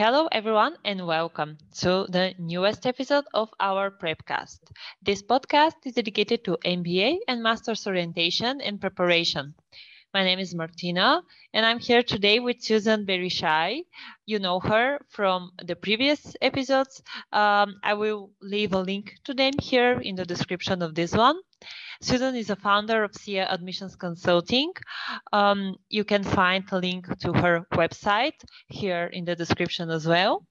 Hello, everyone, and welcome to the newest episode of our Prepcast. This podcast is dedicated to MBA and Master's orientation and preparation. My name is Martina, and I'm here today with Susan Berishaj. You know her from the previous episodes. Um, I will leave a link to them here in the description of this one. Susan is a founder of SIA Admissions Consulting. Um, you can find a link to her website here in the description as well.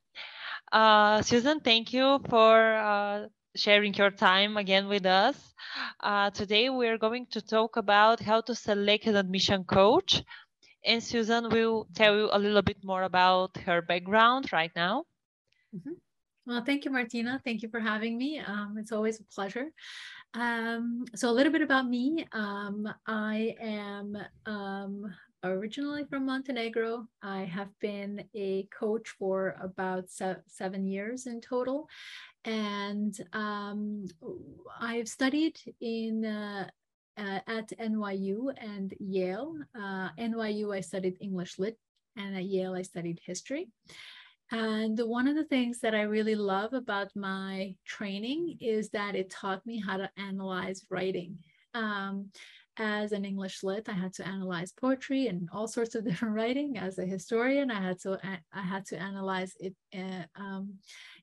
Uh, Susan, thank you for uh, sharing your time again with us. Uh, today, we're going to talk about how to select an admission coach. And Susan will tell you a little bit more about her background right now. Mm -hmm. Well, thank you, Martina. Thank you for having me. Um, it's always a pleasure. Um, so a little bit about me. Um, I am um, originally from Montenegro. I have been a coach for about se seven years in total. And um, I've studied in uh, at NYU and Yale. Uh, NYU, I studied English Lit, and at Yale, I studied history. And one of the things that I really love about my training is that it taught me how to analyze writing. Um, as an English lit, I had to analyze poetry and all sorts of different writing. As a historian, I had to I had to analyze it, uh, um,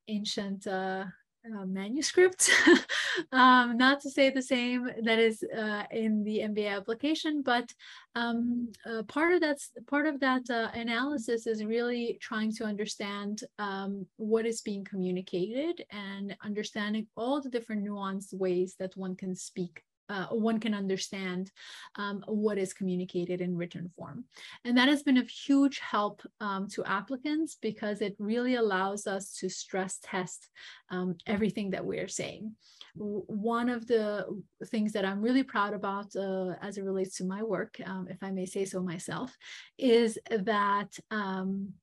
ancient uh, uh, manuscript. um, not to say the same that is uh, in the MBA application, but um, uh, part of that part of that uh, analysis is really trying to understand um, what is being communicated and understanding all the different nuanced ways that one can speak uh, one can understand um, what is communicated in written form. And that has been of huge help um, to applicants because it really allows us to stress test um, everything that we're saying. One of the things that I'm really proud about uh, as it relates to my work, um, if I may say so myself, is that um,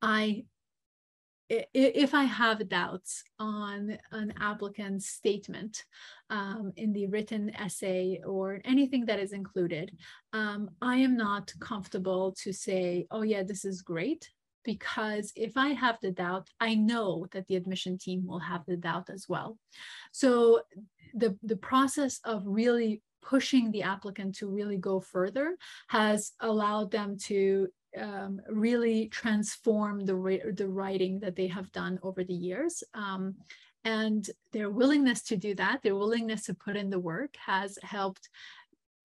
I if I have doubts on an applicant's statement um, in the written essay or anything that is included, um, I am not comfortable to say, oh, yeah, this is great. Because if I have the doubt, I know that the admission team will have the doubt as well. So the, the process of really pushing the applicant to really go further has allowed them to um, really transform the, the writing that they have done over the years. Um, and their willingness to do that, their willingness to put in the work has helped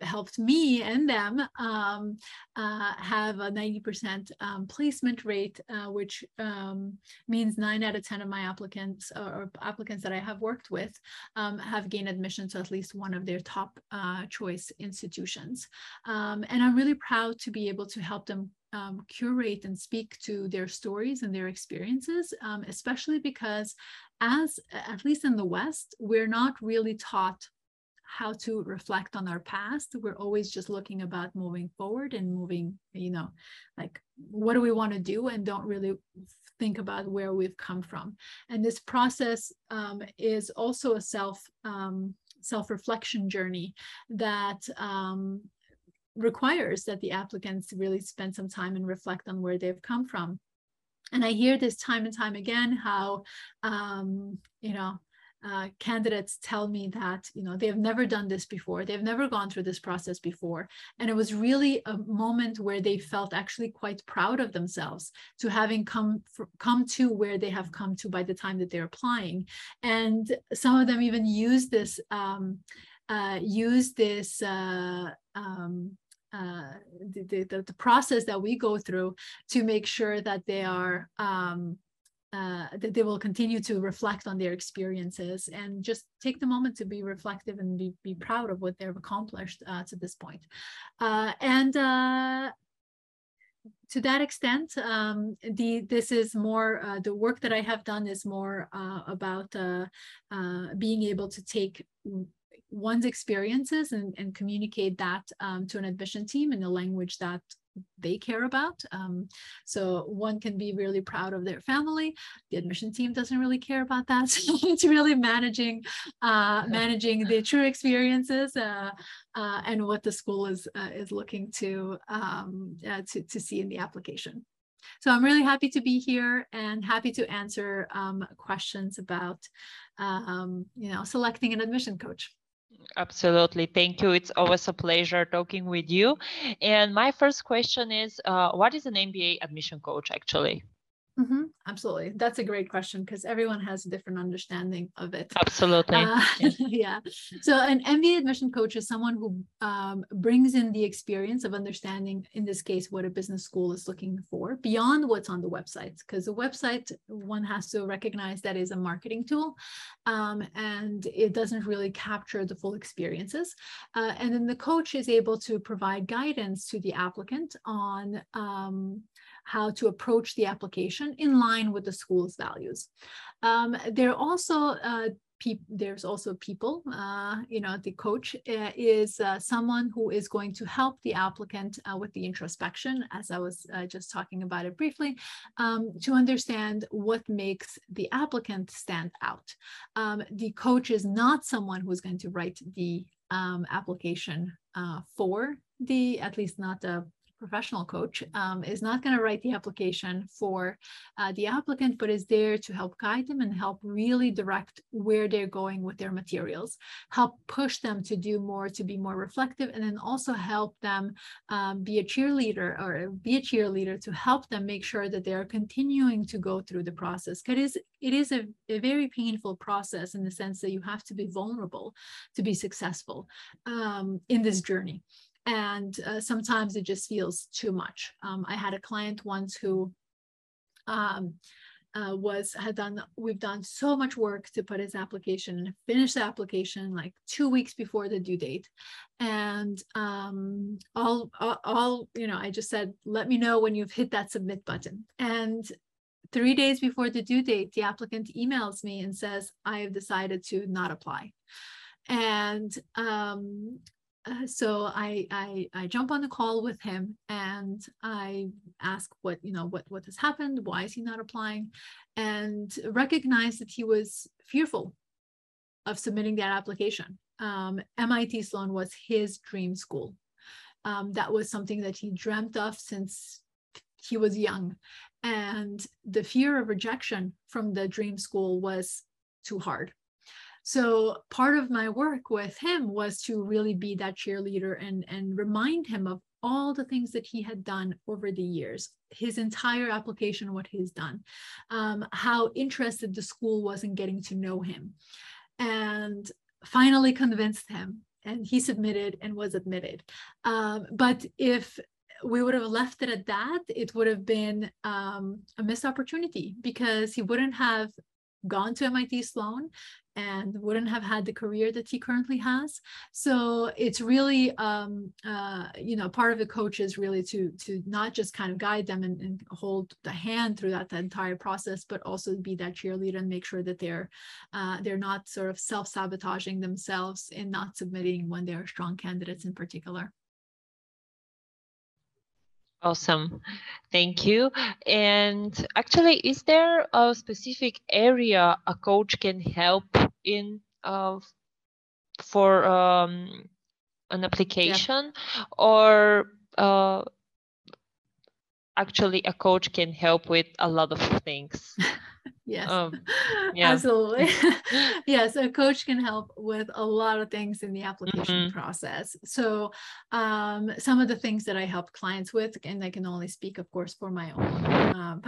helped me and them um, uh, have a 90% um, placement rate, uh, which um, means nine out of 10 of my applicants or applicants that I have worked with um, have gained admission to at least one of their top uh, choice institutions. Um, and I'm really proud to be able to help them um, curate and speak to their stories and their experiences, um, especially because, as at least in the West, we're not really taught how to reflect on our past. We're always just looking about moving forward and moving, you know, like what do we want to do, and don't really think about where we've come from. And this process um, is also a self um, self-reflection journey that um, requires that the applicants really spend some time and reflect on where they've come from. And I hear this time and time again how, um, you know, uh, candidates tell me that you know they've never done this before. They've never gone through this process before. And it was really a moment where they felt actually quite proud of themselves to having come come to where they have come to by the time that they're applying. And some of them even use this um, uh, use this uh, um, uh, the, the, the, process that we go through to make sure that they are um, uh, that they will continue to reflect on their experiences and just take the moment to be reflective and be, be proud of what they've accomplished uh, to this point. Uh, and uh, to that extent, um, the this is more uh, the work that I have done is more uh, about uh, uh being able to take one's experiences and, and communicate that um, to an admission team in a language that they care about. Um, so one can be really proud of their family. The admission team doesn't really care about that. So it's really managing, uh, managing the true experiences uh, uh, and what the school is uh, is looking to, um, uh, to to see in the application. so I'm really happy to be here and happy to answer um, questions about, um, you know, selecting an admission coach. Absolutely. Thank you. It's always a pleasure talking with you. And my first question is, uh, what is an MBA admission coach actually? Mm-hmm. Absolutely. That's a great question because everyone has a different understanding of it. Absolutely. Uh, yeah. yeah. So, an MBA admission coach is someone who um, brings in the experience of understanding, in this case, what a business school is looking for beyond what's on the website. Because the website, one has to recognize that is a marketing tool um, and it doesn't really capture the full experiences. Uh, and then the coach is able to provide guidance to the applicant on. Um, how to approach the application in line with the school's values. Um, there are also uh, there's also people, uh, you know, the coach uh, is uh, someone who is going to help the applicant uh, with the introspection, as I was uh, just talking about it briefly, um, to understand what makes the applicant stand out. Um, the coach is not someone who's going to write the um, application uh, for the, at least not a professional coach um, is not going to write the application for uh, the applicant, but is there to help guide them and help really direct where they're going with their materials, help push them to do more, to be more reflective, and then also help them um, be a cheerleader or be a cheerleader to help them make sure that they are continuing to go through the process. Because it is a, a very painful process in the sense that you have to be vulnerable to be successful um, in this journey and uh, sometimes it just feels too much. Um, I had a client once who um, uh, was had done we've done so much work to put his application and finish the application like two weeks before the due date. And um, all, all all you know i just said let me know when you've hit that submit button. And three days before the due date the applicant emails me and says i have decided to not apply. And um, uh, so I, I I jump on the call with him and I ask what you know what what has happened, why is he not applying, and recognize that he was fearful of submitting that application. Um, MIT Sloan was his dream school. Um, that was something that he dreamt of since he was young, and the fear of rejection from the dream school was too hard so part of my work with him was to really be that cheerleader and and remind him of all the things that he had done over the years his entire application what he's done um, how interested the school was in getting to know him and finally convinced him and he submitted and was admitted. Um, but if we would have left it at that it would have been um, a missed opportunity because he wouldn't have gone to MIT Sloan and wouldn't have had the career that he currently has. So it's really, um, uh, you know, part of the coach is really to to not just kind of guide them and, and hold the hand through that entire process, but also be that cheerleader and make sure that they're uh, they're not sort of self sabotaging themselves in not submitting when they're strong candidates in particular. Awesome. Thank you. And actually, is there a specific area a coach can help in uh, for um, an application yeah. or uh, actually a coach can help with a lot of things? Yes, um, yeah. absolutely. yes, a coach can help with a lot of things in the application mm-hmm. process. So, um, some of the things that I help clients with, and I can only speak, of course, for my own um,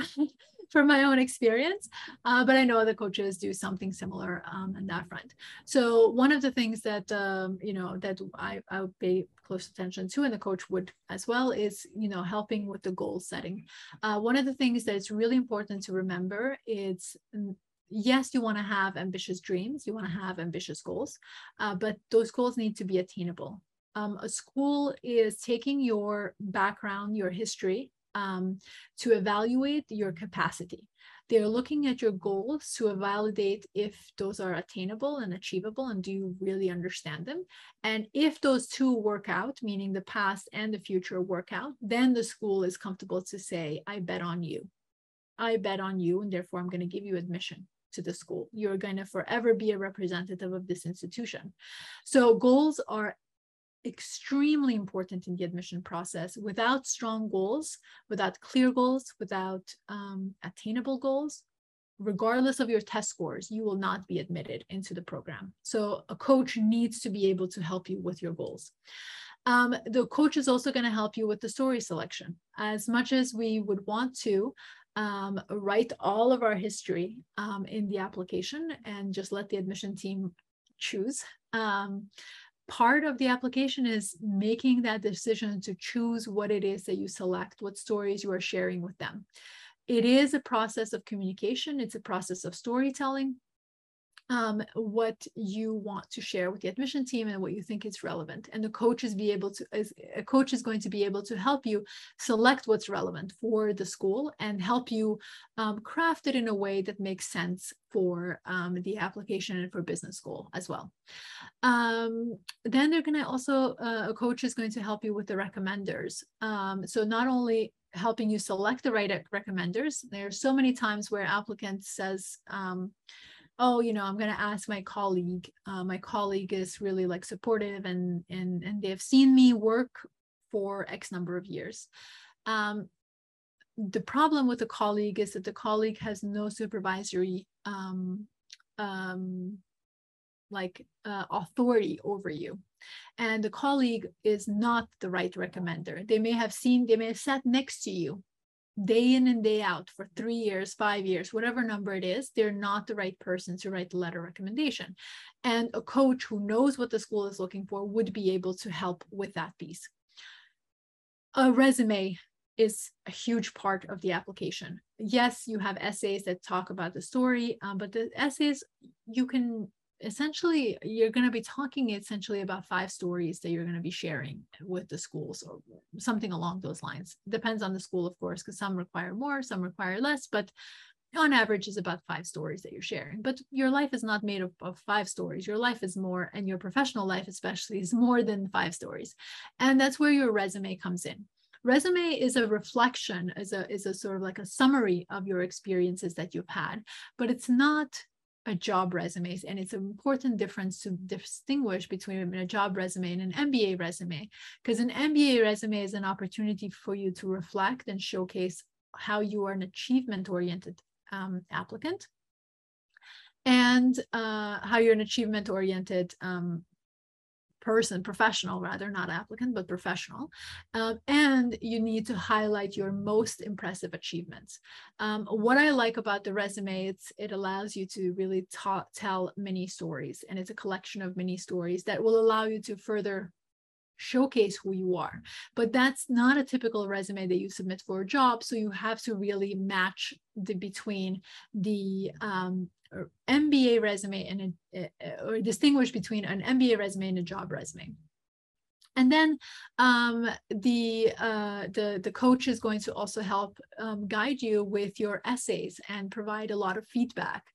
from my own experience, uh, but I know other coaches do something similar um, in that front. So one of the things that um, you know that I, I would pay close attention to, and the coach would as well, is you know helping with the goal setting. Uh, one of the things that is really important to remember is mm, yes, you want to have ambitious dreams, you want to have ambitious goals, uh, but those goals need to be attainable. Um, a school is taking your background, your history, um, to evaluate your capacity. They're looking at your goals to validate if those are attainable and achievable and do you really understand them. And if those two work out, meaning the past and the future work out, then the school is comfortable to say, I bet on you. I bet on you, and therefore I'm going to give you admission to the school. You're going to forever be a representative of this institution. So goals are extremely important in the admission process. Without strong goals, without clear goals, without um, attainable goals, regardless of your test scores, you will not be admitted into the program. So a coach needs to be able to help you with your goals. Um, the coach is also going to help you with the story selection. As much as we would want to um, write all of our history um, in the application and just let the admission team choose, um, part of the application is making that decision to choose what it is that you select, what stories you are sharing with them. It is a process of communication, it's a process of storytelling, um, what you want to share with the admission team and what you think is relevant. And the coach is be able to, is, a coach is going to be able to help you select what's relevant for the school and help you um, craft it in a way that makes sense for um, the application and for business school as well. Um, then they're going to also, uh, a coach is going to help you with the recommenders. Um, so not only helping you select the right recommenders, there are so many times where applicant says, um, oh you know i'm going to ask my colleague uh, my colleague is really like supportive and and and they've seen me work for x number of years. Um, the problem with the colleague is that the colleague has no supervisory um, um, like uh, authority over you. And the colleague is not the right recommender. They may have seen they may have sat next to you day in and day out for three years, five years, whatever number it is, they're not the right person to write the letter recommendation. And a coach who knows what the school is looking for would be able to help with that piece. A resume is a huge part of the application. Yes, you have essays that talk about the story, um, but the essays you can essentially you're going to be talking essentially about five stories that you're going to be sharing with the schools or something along those lines. Depends on the school of course because some require more some require less but on average is about five stories that you're sharing. But your life is not made up of five stories. Your life is more and your professional life especially is more than five stories. And that's where your resume comes in. Resume is a reflection is a is a sort of like a summary of your experiences that you've had but it's not a job resume. and it's an important difference to distinguish between a job resume and an MBA resume because an MBA resume is an opportunity for you to reflect and showcase how you are an achievement oriented um, applicant and uh, how you're an achievement oriented um, person, professional rather, not applicant, but professional. Um, and you need to highlight your most impressive achievements. Um, what I like about the resume, it's, it allows you to really ta- tell many stories, and it's a collection of many stories that will allow you to further showcase who you are. But that's not a typical resume that you submit for a job. So you have to really match the between the um, MBA resume and a, or distinguish between an MBA resume and a job resume. And then um, the, uh, the, the coach is going to also help um, guide you with your essays and provide a lot of feedback.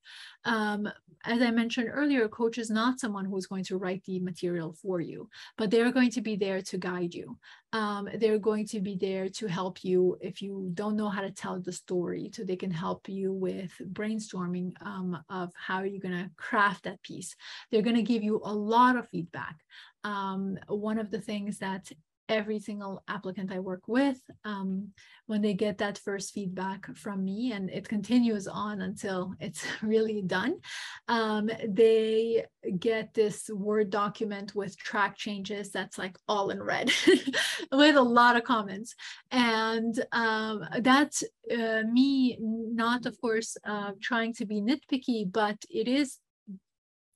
Um, as I mentioned earlier, coach is not someone who's going to write the material for you, but they're going to be there to guide you. Um, they're going to be there to help you if you don't know how to tell the story, so they can help you with brainstorming um, of how you're going to craft that piece. They're going to give you a lot of feedback um, one of the things that every single applicant I work with, um, when they get that first feedback from me, and it continues on until it's really done, um, they get this Word document with track changes that's like all in red with a lot of comments. And um, that's uh, me, not of course uh, trying to be nitpicky, but it is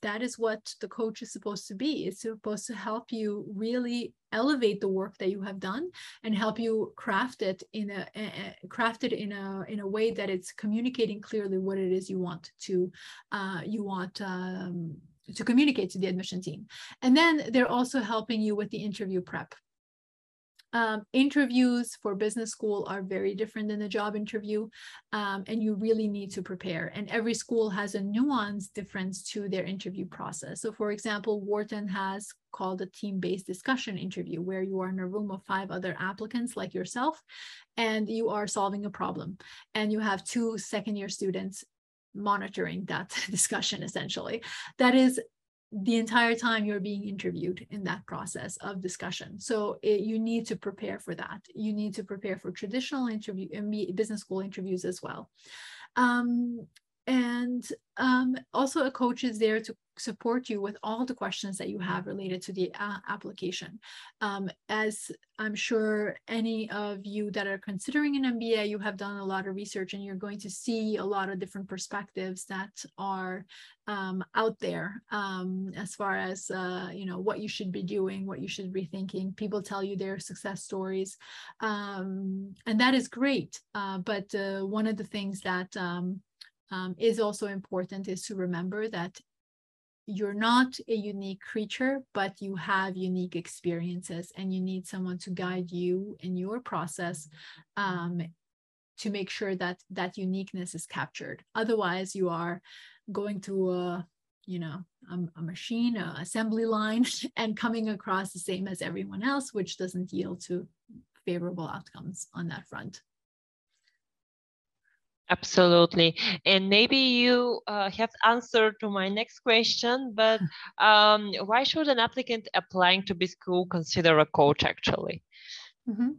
that is what the coach is supposed to be. It's supposed to help you really elevate the work that you have done and help you craft it in a, a craft it in a in a way that it's communicating clearly what it is you want to uh, you want um, to communicate to the admission team. And then they're also helping you with the interview prep. Um, interviews for business school are very different than a job interview, um, and you really need to prepare. And every school has a nuanced difference to their interview process. So, for example, Wharton has called a team based discussion interview, where you are in a room of five other applicants like yourself, and you are solving a problem. And you have two second year students monitoring that discussion essentially. That is the entire time you're being interviewed in that process of discussion. So it, you need to prepare for that. You need to prepare for traditional interview business school interviews as well. Um, and um, also a coach is there to support you with all the questions that you have related to the uh, application. Um, as I'm sure any of you that are considering an MBA, you have done a lot of research and you're going to see a lot of different perspectives that are um, out there um, as far as uh, you know what you should be doing, what you should be thinking. People tell you their success stories, um, and that is great. Uh, but uh, one of the things that um, um, is also important is to remember that you're not a unique creature, but you have unique experiences and you need someone to guide you in your process um, to make sure that that uniqueness is captured. Otherwise, you are going to a you know a, a machine a assembly line and coming across the same as everyone else which doesn't yield to favorable outcomes on that front Absolutely. And maybe you uh, have answered to my next question, but um, why should an applicant applying to B-School consider a coach actually? Mm-hmm.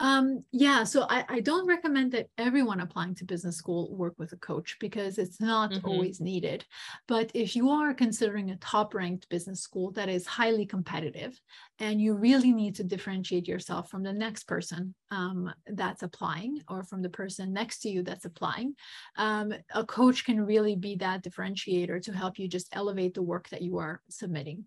Um, yeah, so I, I don't recommend that everyone applying to business school work with a coach because it's not mm-hmm. always needed. But if you are considering a top ranked business school that is highly competitive and you really need to differentiate yourself from the next person um, that's applying or from the person next to you that's applying, um, a coach can really be that differentiator to help you just elevate the work that you are submitting.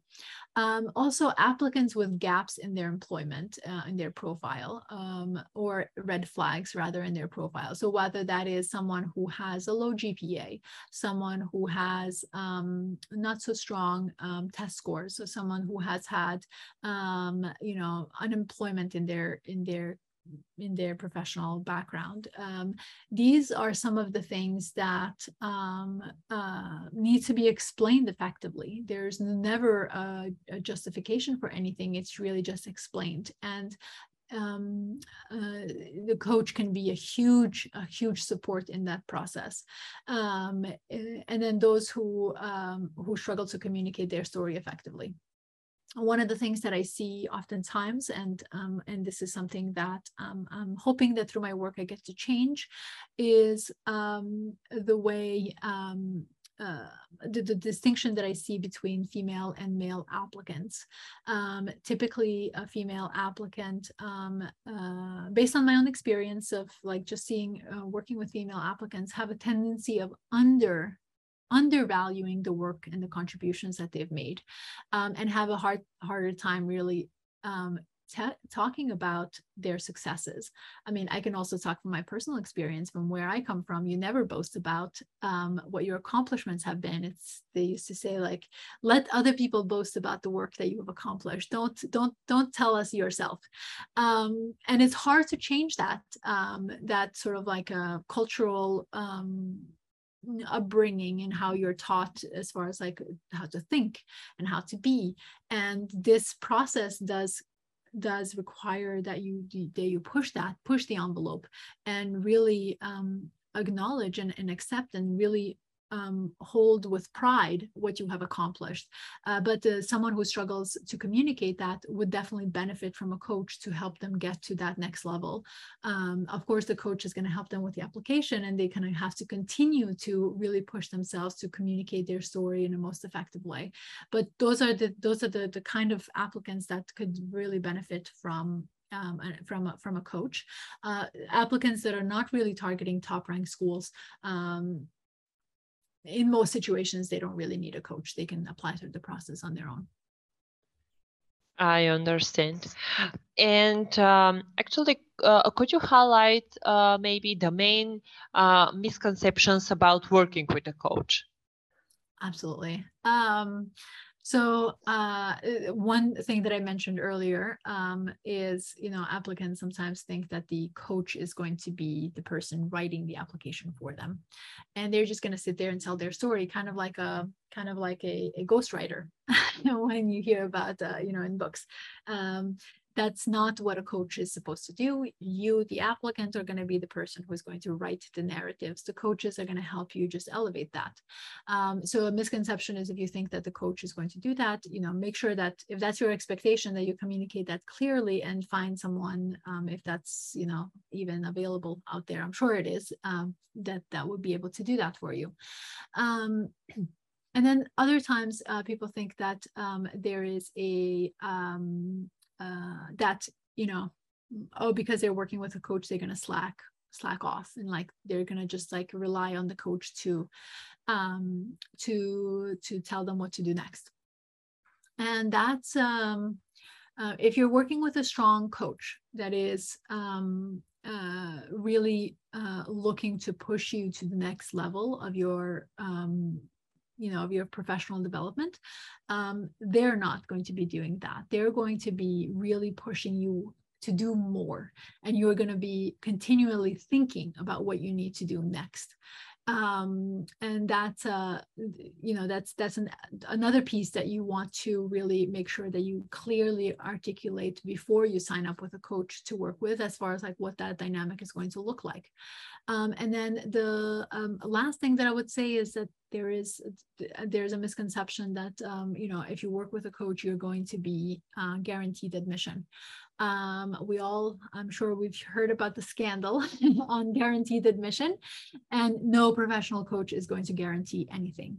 Um, also, applicants with gaps in their employment, uh, in their profile, um, or red flags rather in their profile. So, whether that is someone who has a low GPA, someone who has um, not so strong um, test scores, so someone who has had, um, you know, unemployment in their in their in their professional background. Um, these are some of the things that um, uh, need to be explained effectively. There's never a, a, justification for anything. It's really just explained. And um, uh, the coach can be a huge, a huge support in that process. Um, and then those who um, who struggle to communicate their story effectively one of the things that I see oftentimes, and um, and this is something that um, I'm hoping that through my work I get to change, is um, the way uh, the, the, distinction that I see between female and male applicants. Um, typically, a female applicant, um, uh, based on my own experience of like just seeing uh, working with female applicants, have a tendency of under undervaluing the work and the contributions that they've made um, and have a hard harder time really talking about their successes. I mean, I can also talk from my personal experience from where I come from. You never boast about um, what your accomplishments have been. It's they used to say like, let other people boast about the work that you have accomplished. Don't don't don't tell us yourself. Um, and it's hard to change that um, that sort of like a cultural um, upbringing and how you're taught as far as like how to think and how to be and this process does does require that you that you push that push the envelope and really um, acknowledge and, and accept and really um, hold with pride what you have accomplished. Uh, but uh, someone who struggles to communicate that would definitely benefit from a coach to help them get to that next level. Um, of course, the coach is going to help them with the application, and they kind of have to continue to really push themselves to communicate their story in a most effective way. But those are the those are the the kind of applicants that could really benefit from um, from from a coach. Uh, applicants that are not really targeting top ranked schools um, in most situations, they don't really need a coach. They can apply through the process on their own. I understand. And um, actually, uh, could you highlight uh, maybe the main uh, misconceptions about working with a coach? Absolutely. Um, so uh, one thing that I mentioned earlier um, is, you know, applicants sometimes think that the coach is going to be the person writing the application for them, and they're just going to sit there and tell their story, kind of like a kind of like a, a ghostwriter when you hear about, uh, you know, in books. Um, that's not what a coach is supposed to do. You, the applicant, are going to be the person who is going to write the narratives. The coaches are going to help you just elevate that. Um, so a misconception is if you think that the coach is going to do that, you know, make sure that if that's your expectation, that you communicate that clearly and find someone, um, if that's you know even available out there. I'm sure it is um, that that would be able to do that for you. Um, and then other times uh, people think that um, there is a um, uh, that you know oh because they're working with a coach they're going to slack slack off and like they're going to just like rely on the coach to um to to tell them what to do next. And that's um uh, if you're working with a strong coach that is um uh, really uh, looking to push you to the next level of your um, you know of your professional development um, they're not going to be doing that. They're going to be really pushing you to do more and you're going to be continually thinking about what you need to do next. Um, and that's uh, you know that's that's an, another piece that you want to really make sure that you clearly articulate before you sign up with a coach to work with as far as like what that dynamic is going to look like. Um, and then the um, last thing that i would say is that there is there's a misconception that um, you know if you work with a coach you're going to be uh, guaranteed admission um, we all, I'm sure we've heard about the scandal on guaranteed admission, and no professional coach is going to guarantee anything,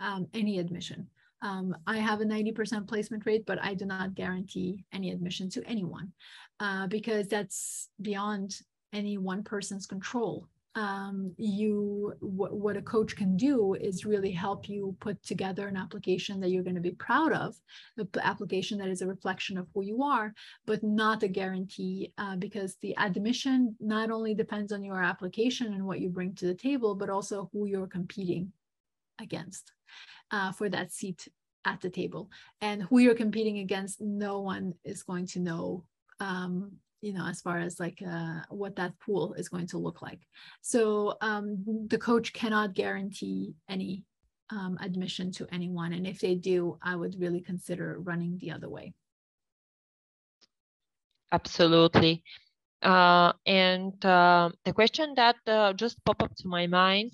um, any admission. Um, I have a 90% placement rate, but I do not guarantee any admission to anyone uh, because that's beyond any one person's control um, you w- what a coach can do is really help you put together an application that you're going to be proud of the application that is a reflection of who you are but not a guarantee uh, because the admission not only depends on your application and what you bring to the table but also who you're competing against uh, for that seat at the table. And who you're competing against no one is going to know um, you know as far as like uh, what that pool is going to look like. So um, the coach cannot guarantee any um, admission to anyone and if they do i would really consider running the other way. Absolutely. Uh, and uh, the question that uh, just popped up to my mind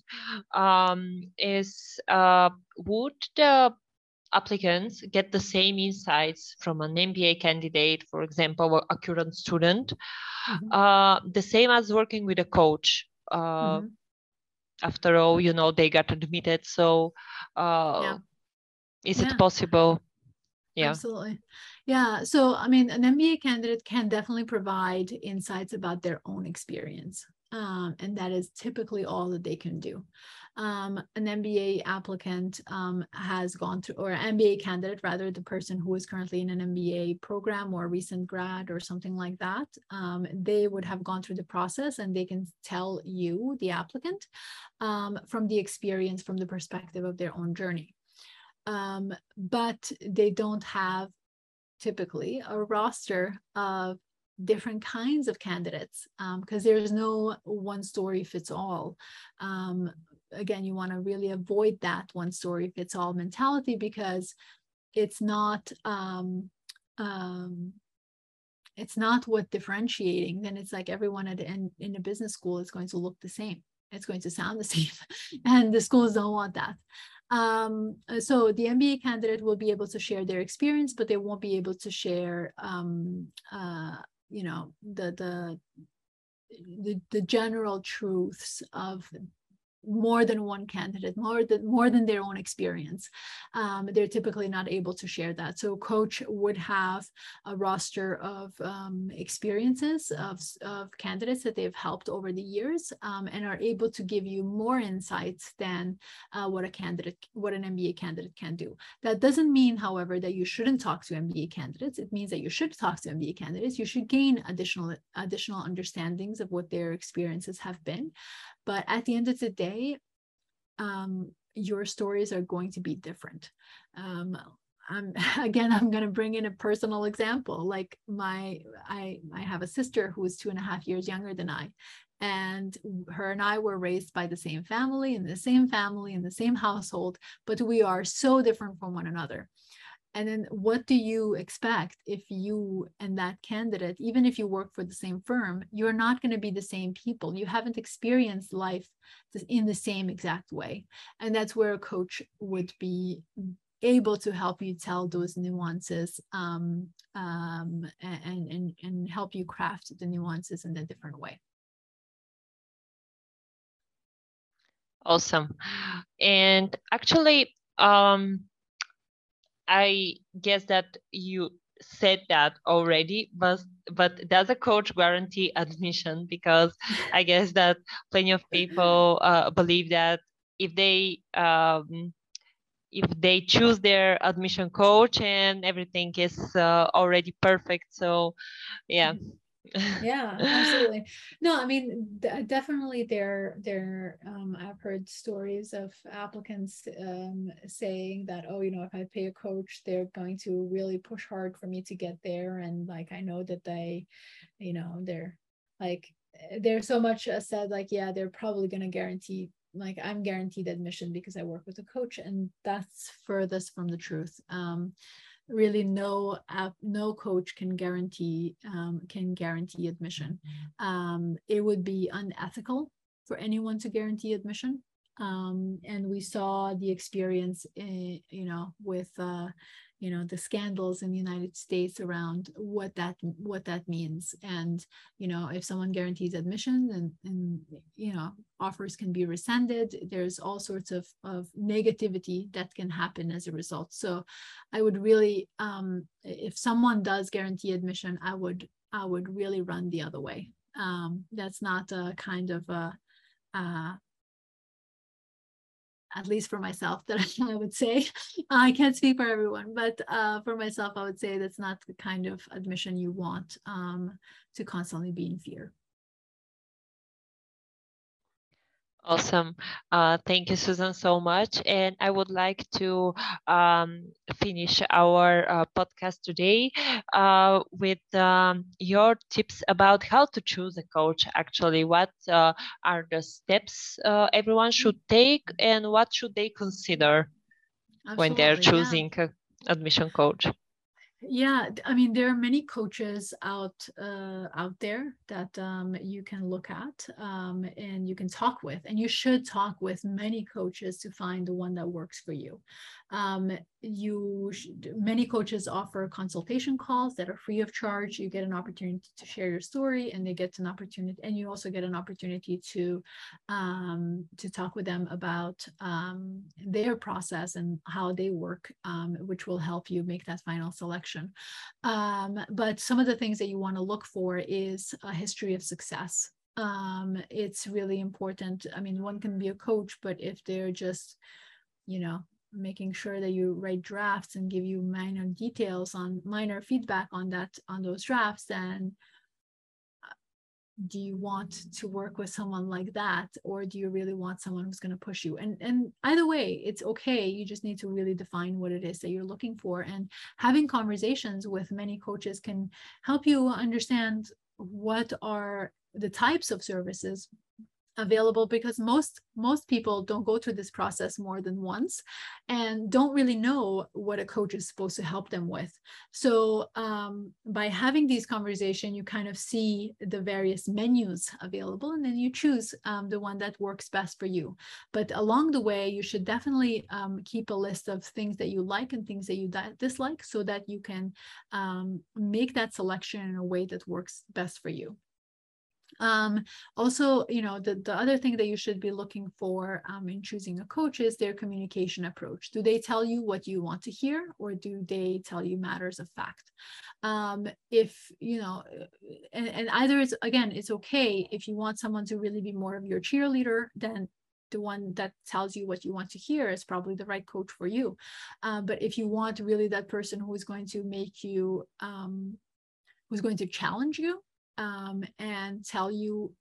um, is uh, would the applicants get the same insights from an MBA candidate, for example, or a current student, mm-hmm. uh, the same as working with a coach. Uh, mm-hmm. After all, you know, they got admitted. So, uh, yeah. is yeah. it possible? Yeah. Absolutely. Yeah. So, I mean, an MBA candidate can definitely provide insights about their own experience. Um, and that is typically all that they can do um, an MBA applicant um, has gone through, or MBA candidate, rather, the person who is currently in an MBA program or recent grad or something like that, um, they would have gone through the process and they can tell you, the applicant, um, from the experience, from the perspective of their own journey. Um, but they don't have typically a roster of different kinds of candidates because um, there's no one story fits all. Um, again, you want to really avoid that one story fits all mentality because it's not um, um, it's not what differentiating. Then it's like everyone at in, in a business school is going to look the same. It's going to sound the same, and the schools don't want that. Um, so the MBA candidate will be able to share their experience, but they won't be able to share, um, uh, you know, the the the, the general truths of more than one candidate, more than more than their own experience. Um, they're typically not able to share that. So a coach would have a roster of um, experiences of, of candidates that they've helped over the years um, and are able to give you more insights than uh, what a candidate, what an MBA candidate can do. That doesn't mean, however, that you shouldn't talk to MBA candidates. It means that you should talk to MBA candidates. You should gain additional additional understandings of what their experiences have been. But at the end of the day, um, your stories are going to be different. Um, I'm, again, I'm going to bring in a personal example. Like my, I, I have a sister who is two and a half years younger than I, and her and I were raised by the same family in the same family in the same household, but we are so different from one another. And then what do you expect if you and that candidate even if you work for the same firm you're not going to be the same people you haven't experienced life in the same exact way and that's where a coach would be able to help you tell those nuances um, um, and, and, and help you craft the nuances in a different way. Awesome. And actually, um, I guess that you said that already, but but does a coach guarantee admission? Because I guess that plenty of people uh, believe that if they um, if they choose their admission coach and everything is uh, already perfect so yeah yeah absolutely. No i mean definitely there there um, i've heard stories of applicants um, saying that oh you know if i pay a coach they're going to really push hard for me to get there and like i know that they you know they're like there's so much said like yeah they're probably going to guarantee like i'm guaranteed admission because i work with a coach and that's furthest from the truth. Um, really no app, no coach can guarantee um, can guarantee admission. Um, it would be unethical for anyone to guarantee admission. Um, and we saw the experience in, you know with uh, you know the scandals in the united states around what that what that means. And you know if someone guarantees admission and, and you know offers can be rescinded there's all sorts of, of negativity that can happen as a result. So i would really um, if someone does guarantee admission i would i would really run the other way. Um, that's not a kind of a, a at least for myself that I would say I can't speak for everyone, but uh, for myself, I would say that's not the kind of admission you want um, to constantly be in fear. Awesome. Uh, thank you, Susan, so much. And I would like to um, finish our uh, podcast today uh, with um, your tips about how to choose a coach. Actually, what uh, are the steps uh, everyone should take and what should they consider Absolutely, when they're choosing yeah. admission coach? Yeah i mean there are many coaches out uh, out there that um, you can look at um, and you can talk with and you should talk with many coaches to find the one that works for you. Um, you should, many coaches offer consultation calls that are free of charge. You get an opportunity to share your story and they get an opportunity and you also get an opportunity to um, to talk with them about um, their process and how they work um, which will help you make that final selection. Um, but some of the things that you want to look for is a history of success. Um, it's really important. I mean one can be a coach but if they're just you know making sure that you write drafts and give you minor details on minor feedback on that on those drafts then uh, do you want to work with someone like that or do you really want someone who's going to push you? And and either way it's okay you just need to really define what it is that you're looking for and having conversations with many coaches can help you understand what are the types of services available because most most people don't go through this process more than once and don't really know what a coach is supposed to help them with. So um, by having these conversation you kind of see the various menus available and then you choose um, the one that works best for you. But along the way you should definitely um, keep a list of things that you like and things that you dislike so that you can um, make that selection in a way that works best for you um, also, you know, the, the other thing that you should be looking for um, in choosing a coach is their communication approach. Do they tell you what you want to hear or do they tell you matters of fact? Um, if, you know, and, and either it's, again, it's okay if you want someone to really be more of your cheerleader, than the one that tells you what you want to hear is probably the right coach for you. Uh, but if you want really that person who is going to make you, um, who's going to challenge you um, and tell you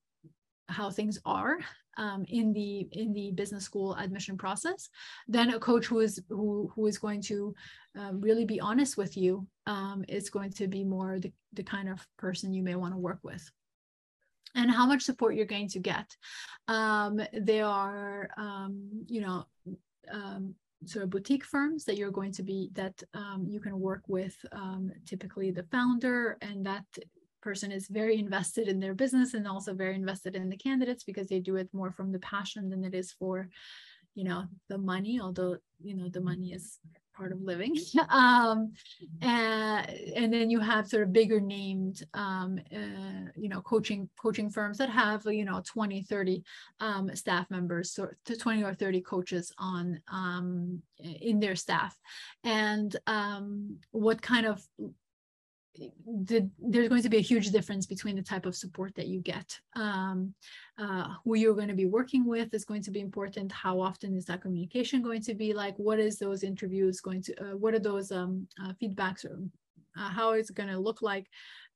how things are um, in the in the business school admission process then a coach who is who, who is going to um, really be honest with you um, is going to be more the, the kind of person you may want to work with. And how much support you're going to get. Um, there are um, you know um, sort of boutique firms that you're going to be that um, you can work with um, typically the founder and that person is very invested in their business and also very invested in the candidates because they do it more from the passion than it is for you know the money although you know the money is part of living. Um and, and then you have sort of bigger named um uh, you know coaching coaching firms that have you know 20 30 um staff members so to 20 or 30 coaches on um in their staff. And um what kind of the, there's going to be a huge difference between the type of support that you get. Um, uh, who you're going to be working with is going to be important. How often is that communication going to be like? What is those interviews going to, uh, what are those um, uh, feedbacks or uh, how is it going to look like?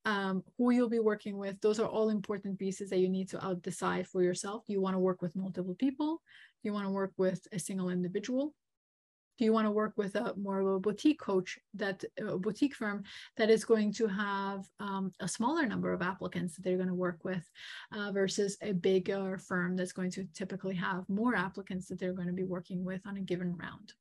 Um, who you'll be working with. Those are all important pieces that you need to out decide for yourself. Do you want to work with multiple people? Do you want to work with a single individual? Do you want to work with a more of a boutique coach that a boutique firm that is going to have um, a smaller number of applicants that they're going to work with uh, versus a bigger firm that's going to typically have more applicants that they're going to be working with on a given round?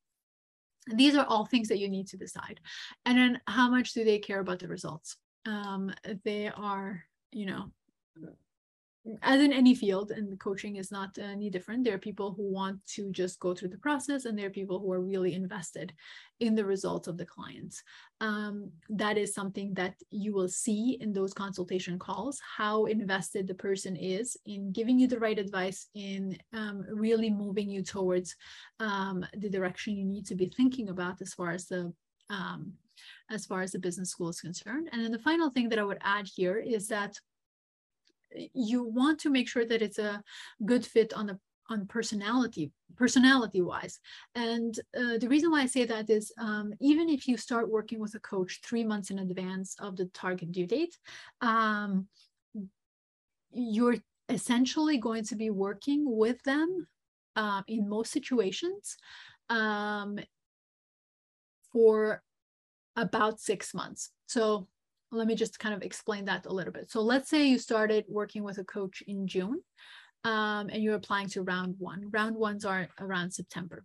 And these are all things that you need to decide. And then how much do they care about the results? Um, they are you know as in any field and coaching is not any different. There are people who want to just go through the process and there are people who are really invested in the results of the clients. Um, that is something that you will see in those consultation calls how invested the person is in giving you the right advice in um, really moving you towards um, the direction you need to be thinking about as far as the um, as far as the business school is concerned. And then the final thing that i would add here is that you want to make sure that it's a good fit on the on personality personality wise and uh, the reason why i say that is um, even if you start working with a coach three months in advance of the target due date um, you're essentially going to be working with them uh, in most situations um, for about six months. So let me just kind of explain that a little bit. So let's say you started working with a coach in June um, and you're applying to round one. Round ones are around September.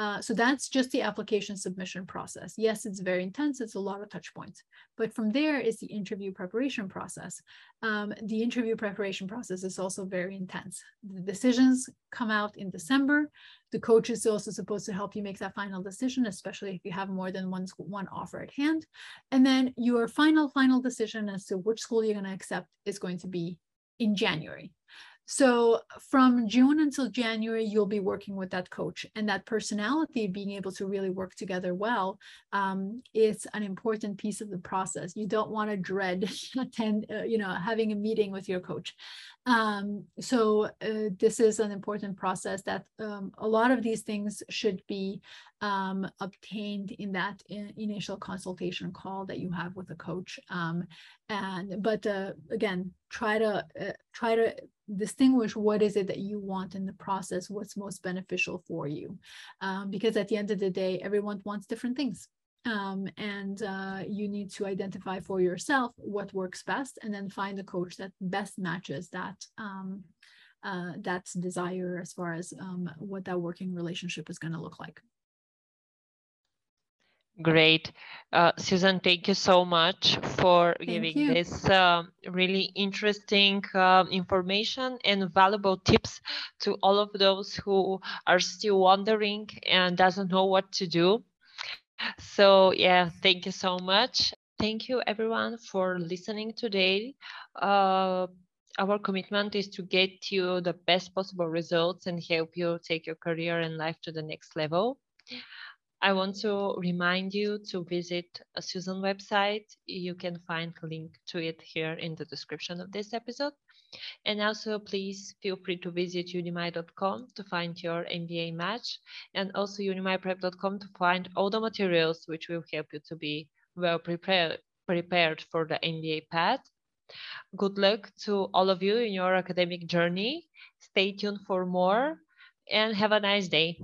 Uh, so that's just the application submission process. Yes, it's very intense. It's a lot of touch points. But from there is the interview preparation process. Um, the interview preparation process is also very intense. The decisions come out in December. The coach is also supposed to help you make that final decision, especially if you have more than one, school, one offer at hand. And then your final, final decision as to which school you're going to accept is going to be in January. So from June until January, you'll be working with that coach and that personality being able to really work together well um, is an important piece of the process. You don't want to dread attend, uh, you know, having a meeting with your coach. Um, so uh, this is an important process that um, a lot of these things should be um, obtained in that in initial consultation call that you have with a coach. Um, and but uh, again, try to uh, try to distinguish what is it that you want in the process, what's most beneficial for you, um, because at the end of the day, everyone wants different things. Um, and uh, you need to identify for yourself what works best and then find a coach that best matches that um, uh, that's desire as far as um, what that working relationship is going to look like. Great. Uh, Susan, thank you so much for thank giving you. this uh, really interesting uh, information and valuable tips to all of those who are still wondering and doesn't know what to do. So yeah, thank you so much. Thank you everyone for listening today. Uh, our commitment is to get you the best possible results and help you take your career and life to the next level. I want to remind you to visit a Susan website. You can find a link to it here in the description of this episode. And also please feel free to visit unimi.com to find your MBA match and also unimiprep.com to find all the materials which will help you to be well prepared prepared for the MBA path. Good luck to all of you in your academic journey. Stay tuned for more and have a nice day.